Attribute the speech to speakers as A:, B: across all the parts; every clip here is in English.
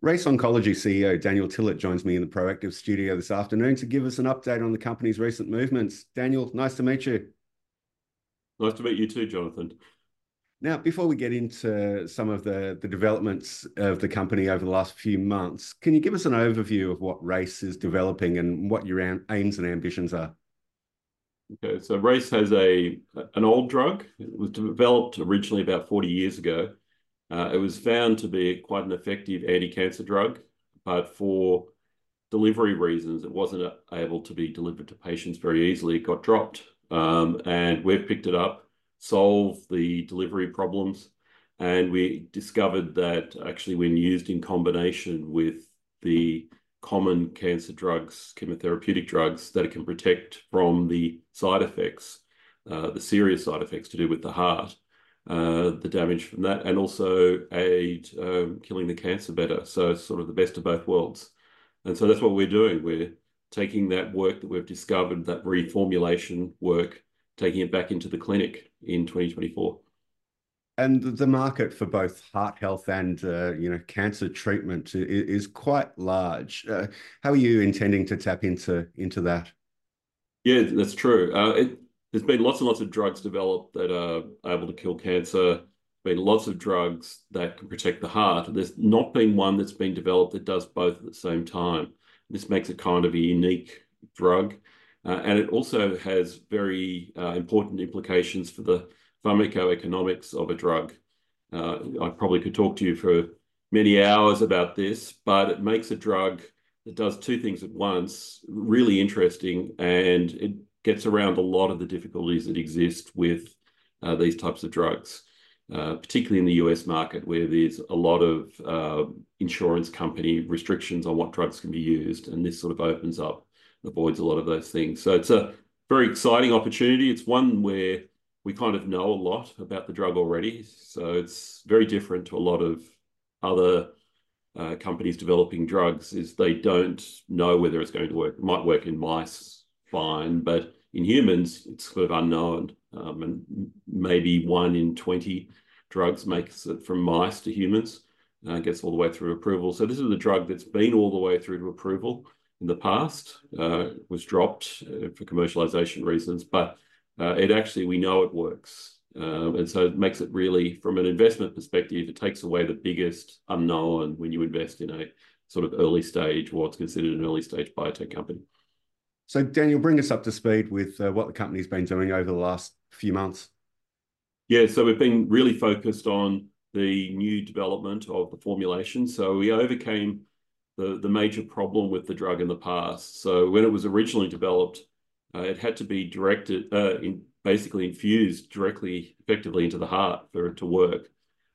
A: Race Oncology CEO Daniel Tillett joins me in the Proactive studio this afternoon to give us an update on the company's recent movements. Daniel, nice to meet you.
B: Nice to meet you too, Jonathan.
A: Now, before we get into some of the, the developments of the company over the last few months, can you give us an overview of what Race is developing and what your aims and ambitions are?
B: Okay, so Race has a an old drug. It was developed originally about 40 years ago uh, it was found to be quite an effective anti-cancer drug, but for delivery reasons, it wasn't able to be delivered to patients very easily. It got dropped, um, and we've picked it up, solved the delivery problems, and we discovered that actually when used in combination with the common cancer drugs, chemotherapeutic drugs, that it can protect from the side effects, uh, the serious side effects to do with the heart, the damage from that, and also aid um, killing the cancer better. So it's sort of the best of both worlds. And so that's what we're doing. We're taking that work that we've discovered, that reformulation work, taking it back into the clinic in 2024.
A: And the market for both heart health and uh, you know cancer treatment is, quite large. Uh, how are you intending to tap into into that?
B: Yeah, that's true. Uh, it, there's been lots and lots of drugs developed that are able to kill cancer. Been lots of drugs that can protect the heart. There's not been one that's been developed that does both at the same time. This makes it kind of a unique drug, uh, and it also has very uh, important implications for the pharmacoeconomics of a drug. Uh, I probably could talk to you for many hours about this, but it makes a drug that does two things at once really interesting, and it gets around a lot of the difficulties that exist with uh, these types of drugs, uh, particularly in the US market, where there's a lot of uh, insurance company restrictions on what drugs can be used. And this sort of opens up, avoids a lot of those things. So it's a very exciting opportunity. It's one where we kind of know a lot about the drug already. So it's very different to a lot of other uh, companies developing drugs is they don't know whether it's going to work. It might work in mice fine, but in humans, it's sort of unknown. Um, and maybe one in 20 drugs makes it from mice to humans, uh, gets all the way through approval. So this is a drug that's been all the way through to approval in the past, uh, was dropped uh, for commercialization reasons, but uh, it actually, we know it works. Um, and so it makes it really, from an investment perspective, it takes away the biggest unknown when you invest in a sort of early stage, what's considered an early stage biotech company.
A: So, Daniel, bring us up to speed with uh, what the company's been doing over the last few months.
B: Yeah, so we've been really focused on the new development of the formulation. So we overcame the, the major problem with the drug in the past. So when it was originally developed, uh, it had to be directed, uh, in, basically infused directly, effectively into the heart for it to work.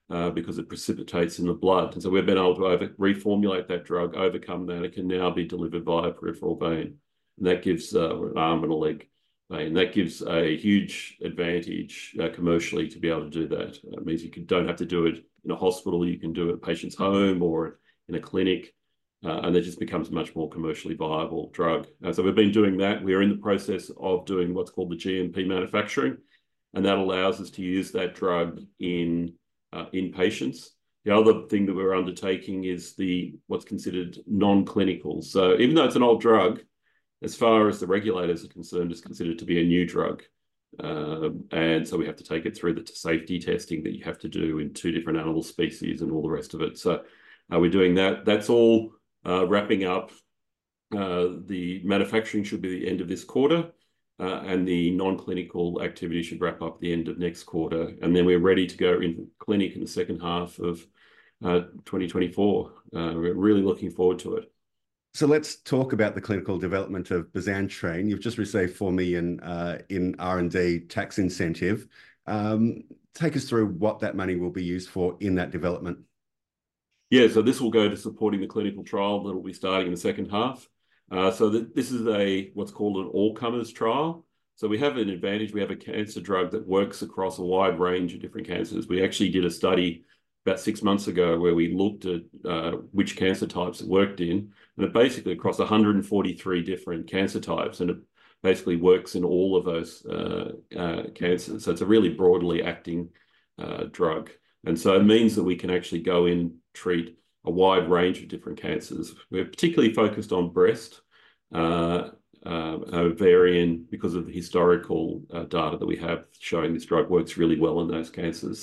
B: Uh, because it precipitates in the blood. And so we've been able to over, reformulate that drug, overcome that. It can now be delivered via peripheral vein and that gives uh, an arm and a leg. And that gives a huge advantage uh, commercially to be able to do that. It means you can, don't have to do it in a hospital, you can do it at a patient's home or in a clinic, uh, and it just becomes much more commercially viable drug. Uh, so we've been doing that. We are in the process of doing what's called the GMP manufacturing, and that allows us to use that drug in uh, in patients. The other thing that we're undertaking is the what's considered non-clinical. So even though it's an old drug, as far as the regulators are concerned, is considered to be a new drug. Um, and so we have to take it through the safety testing that you have to do in two different animal species and all the rest of it. So uh, we're doing that. That's all uh, wrapping up. Uh, the manufacturing should be the end of this quarter, uh, and the non-clinical activity should wrap up the end of next quarter. And then we're ready to go in clinic in the second half of uh, 2024. Uh, we're really looking forward to it.
A: So let's talk about the clinical development of bisantrene. You've just received 4 million uh, in R&D tax incentive. Um, take us through what that money will be used for in that development.
B: Yeah, so this will go to supporting the clinical trial that will be starting in the second half. Uh, so this is a what's called an all-comers trial. So we have an advantage. We have a cancer drug that works across a wide range of different cancers. We actually did a study about six months ago where we looked at uh, which cancer types it worked in, and it basically across 143 different cancer types, and it basically works in all of those uh, uh, cancers. So it's a really broadly acting uh, drug, and so it means that we can actually go in treat a wide range of different cancers. We're particularly focused on breast, ovarian, because of the historical data that we have showing this drug works really well in those cancers.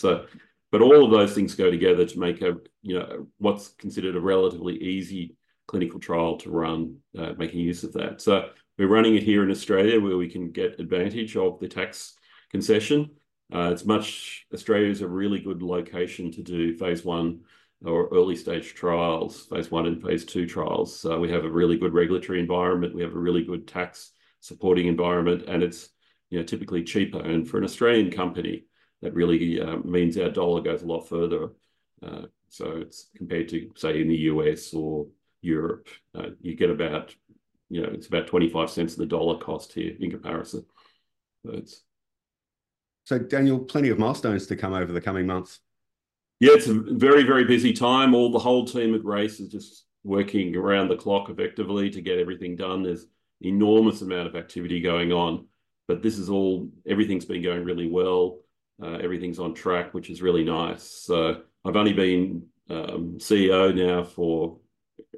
B: But all of those things go together to make a, you know, what's considered a relatively easy clinical trial to run, making use of that. So we're running it here in Australia where we can get advantage of the tax concession. Uh, it's much, Australia is a really good location to do phase one or early stage trials, phase one and phase two trials. So we have a really good regulatory environment. We have a really good tax supporting environment, and it's you know, typically cheaper. And for an Australian company, that really uh, means our dollar goes a lot further. Uh, so it's compared to, say, in the U.S. or Europe, uh, you get about, you know it's about 25 cents of the dollar cost here in comparison.
A: So Daniel, plenty of milestones to come over the coming months.
B: Yeah, it's a very, very busy time. All the whole team at Race is just working around the clock effectively to get everything done. There's an enormous amount of activity going on, but this is all, everything's been going really well. Uh, everything's on track, which is really nice. So I've only been um, CEO now for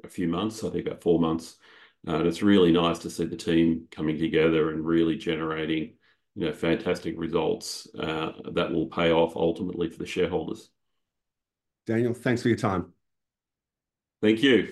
B: a few months, I think about four months. Uh, and it's really nice to see the team coming together and really generating you know, fantastic results uh, that will pay off ultimately for the shareholders.
A: Daniel, thanks for your time.
B: Thank you.